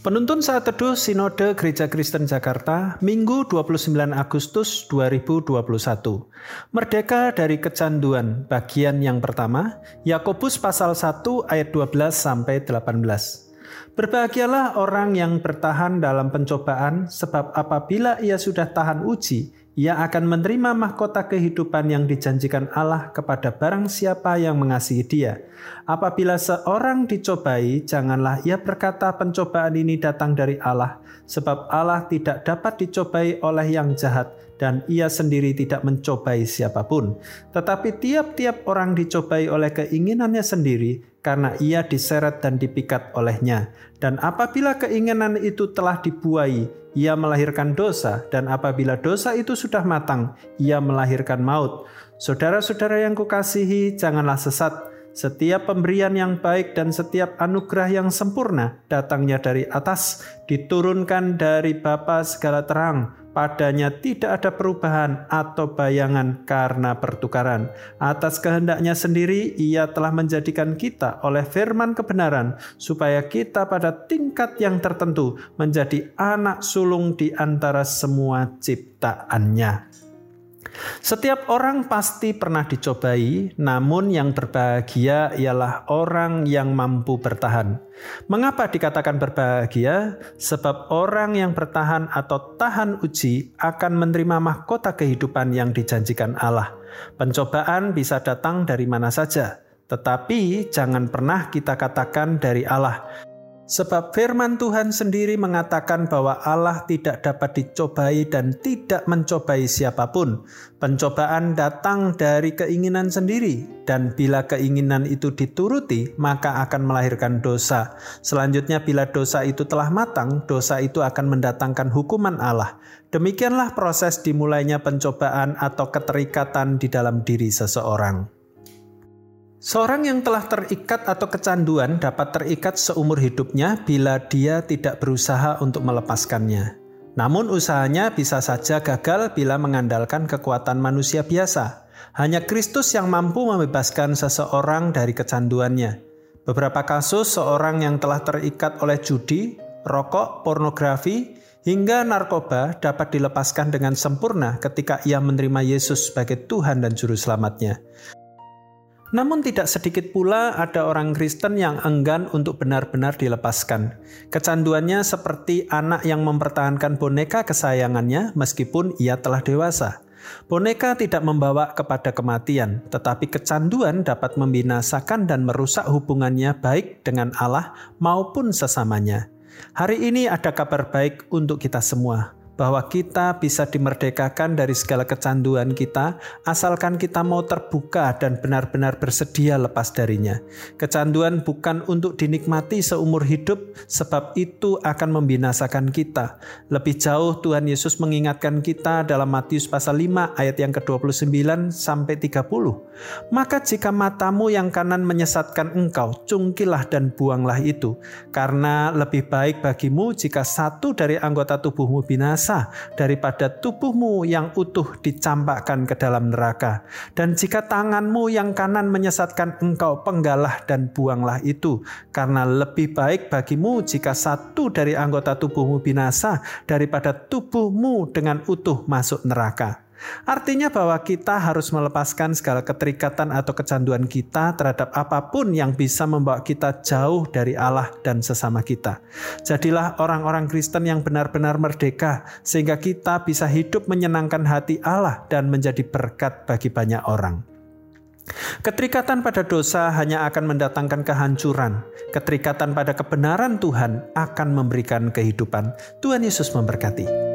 Penuntun saat teduh Sinode Gereja Kristen Jakarta, Minggu 29 Agustus 2021. Merdeka dari kecanduan, bagian yang pertama, Yakobus pasal 1 ayat 12 sampai 18. Berbahagialah orang yang bertahan dalam pencobaan, sebab apabila ia sudah tahan uji, ia akan menerima mahkota kehidupan yang dijanjikan Allah kepada barang siapa yang mengasihi Dia. Apabila seorang dicobai, janganlah ia berkata, "Pencobaan ini datang dari Allah," sebab Allah tidak dapat dicobai oleh yang jahat, dan ia sendiri tidak mencobai siapa pun. Tetapi tiap-tiap orang dicobai oleh keinginannya sendiri, karena ia diseret dan dipikat olehnya. Dan apabila keinginan itu telah dibuai, ia melahirkan dosa, dan apabila dosa itu sudah matang, ia melahirkan maut. Saudara-saudara yang kukasihi, janganlah sesat. Setiap pemberian yang baik dan setiap anugerah yang sempurna datangnya dari atas, diturunkan dari Bapa segala terang, padanya tidak ada perubahan atau bayangan karena pertukaran. Atas kehendaknya sendiri, ia telah menjadikan kita oleh firman kebenaran, supaya kita pada tingkat yang tertentu menjadi anak sulung di antara semua ciptaannya. Setiap orang pasti pernah dicobai, namun yang berbahagia ialah orang yang mampu bertahan. Mengapa dikatakan berbahagia? Sebab orang yang bertahan atau tahan uji akan menerima mahkota kehidupan yang dijanjikan Allah. Pencobaan bisa datang dari mana saja, tetapi jangan pernah kita katakan dari Allah. Sebab firman Tuhan sendiri mengatakan bahwa Allah tidak dapat dicobai dan tidak mencobai siapa pun. Pencobaan datang dari keinginan sendiri, dan bila keinginan itu dituruti, maka akan melahirkan dosa. Selanjutnya, bila dosa itu telah matang, dosa itu akan mendatangkan hukuman Allah. Demikianlah proses dimulainya pencobaan atau keterikatan di dalam diri seseorang. Seorang yang telah terikat atau kecanduan dapat terikat seumur hidupnya bila dia tidak berusaha untuk melepaskannya. Namun usahanya bisa saja gagal bila mengandalkan kekuatan manusia biasa. Hanya Kristus yang mampu membebaskan seseorang dari kecanduannya. Beberapa kasus seorang yang telah terikat oleh judi, rokok, pornografi, hingga narkoba dapat dilepaskan dengan sempurna ketika ia menerima Yesus sebagai Tuhan dan Juru Selamatnya. Namun tidak sedikit pula ada orang Kristen yang enggan untuk benar-benar dilepaskan. Kecanduannya seperti anak yang mempertahankan boneka kesayangannya meskipun ia telah dewasa. Boneka tidak membawa kepada kematian, tetapi kecanduan dapat membinasakan dan merusak hubungannya baik dengan Allah maupun sesamanya. Hari ini ada kabar baik untuk kita semua bahwa kita bisa dimerdekakan dari segala kecanduan kita asalkan kita mau terbuka dan benar-benar bersedia lepas darinya. Kecanduan bukan untuk dinikmati seumur hidup sebab itu akan membinasakan kita. Lebih jauh Tuhan Yesus mengingatkan kita dalam Matius pasal 5 ayat yang ke-29 sampai 30. Maka jika matamu yang kanan menyesatkan engkau, cungkilah dan buanglah itu. Karena lebih baik bagimu jika satu dari anggota tubuhmu binasa daripada tubuhmu yang utuh dicampakkan ke dalam neraka. Dan jika tanganmu yang kanan menyesatkan engkau, penggalah dan buanglah itu. Karena lebih baik bagimu jika satu dari anggota tubuhmu binasa daripada tubuhmu dengan utuh masuk neraka. Artinya bahwa kita harus melepaskan segala keterikatan atau kecanduan kita terhadap apa pun yang bisa membawa kita jauh dari Allah dan sesama kita. Jadilah orang-orang Kristen yang benar-benar merdeka sehingga kita bisa hidup menyenangkan hati Allah dan menjadi berkat bagi banyak orang. Keterikatan pada dosa hanya akan mendatangkan kehancuran. Keterikatan pada kebenaran Tuhan akan memberikan kehidupan. Tuhan Yesus memberkati.